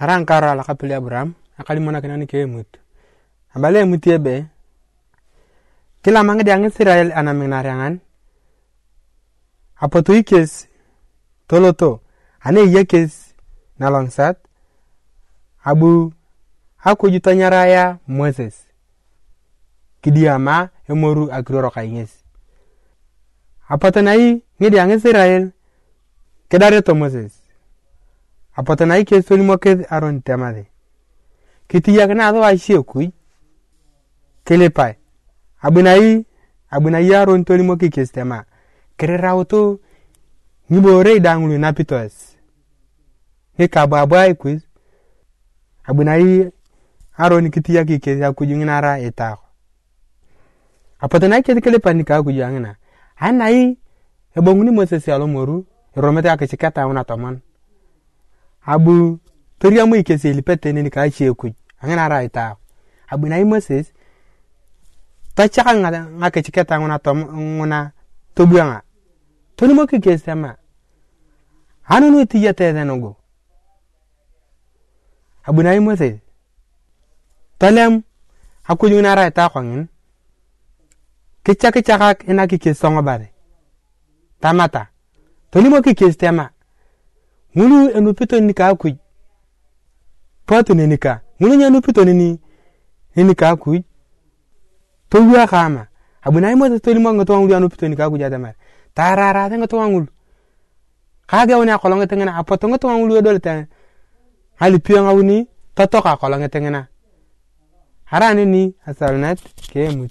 aran karo ala kapili abraham akali mona kenani ke mut. Ambale mut yebe kila mangi diang israel ana apoto ikes toloto ane yekes nalongsat abu akuju tanyaraya moses. Kidiyama emoru akiroro kainges apatanai ngediang israel kedareto moses apotona ikesoni moketh aron temathi kitiyakina atho aishie kui kilipai abunai abunai aron tolimok kikes tema kirirautu ngiborei dangulu napitos ngikabwabwai kuis abunai aron kitiyak kikes akuju nginara itako e apotona iket kilipai nikakuju angina anai ebonguni moses alomoru eromete akichiketa una tomon abu toriya mu ikese lipete ni ka che ku angana ra ita. Abu na moses ta chaka nga nga ke chikata una tom una tobuanga toni mo ke sema anu no ti yete denugo abu na moses talem akuju na ra ita kwangin kicha kicha ka ina kike songo bare. Tamata tolimo ki kestema ŋulu enu pito ni ka kuj poto neni ka? Ŋulu nyanu pito neni neni ka kuj towiya kama. Abuna imo totoli mo ngoto ŋulu anu pito ni ka kuj atamar tararate ngoto ŋulu kage wuni akolonge tengena apoto ngoto ŋulu edolta ngali piyo ŋawuni totok akolonge tengena haranini asalunat kemut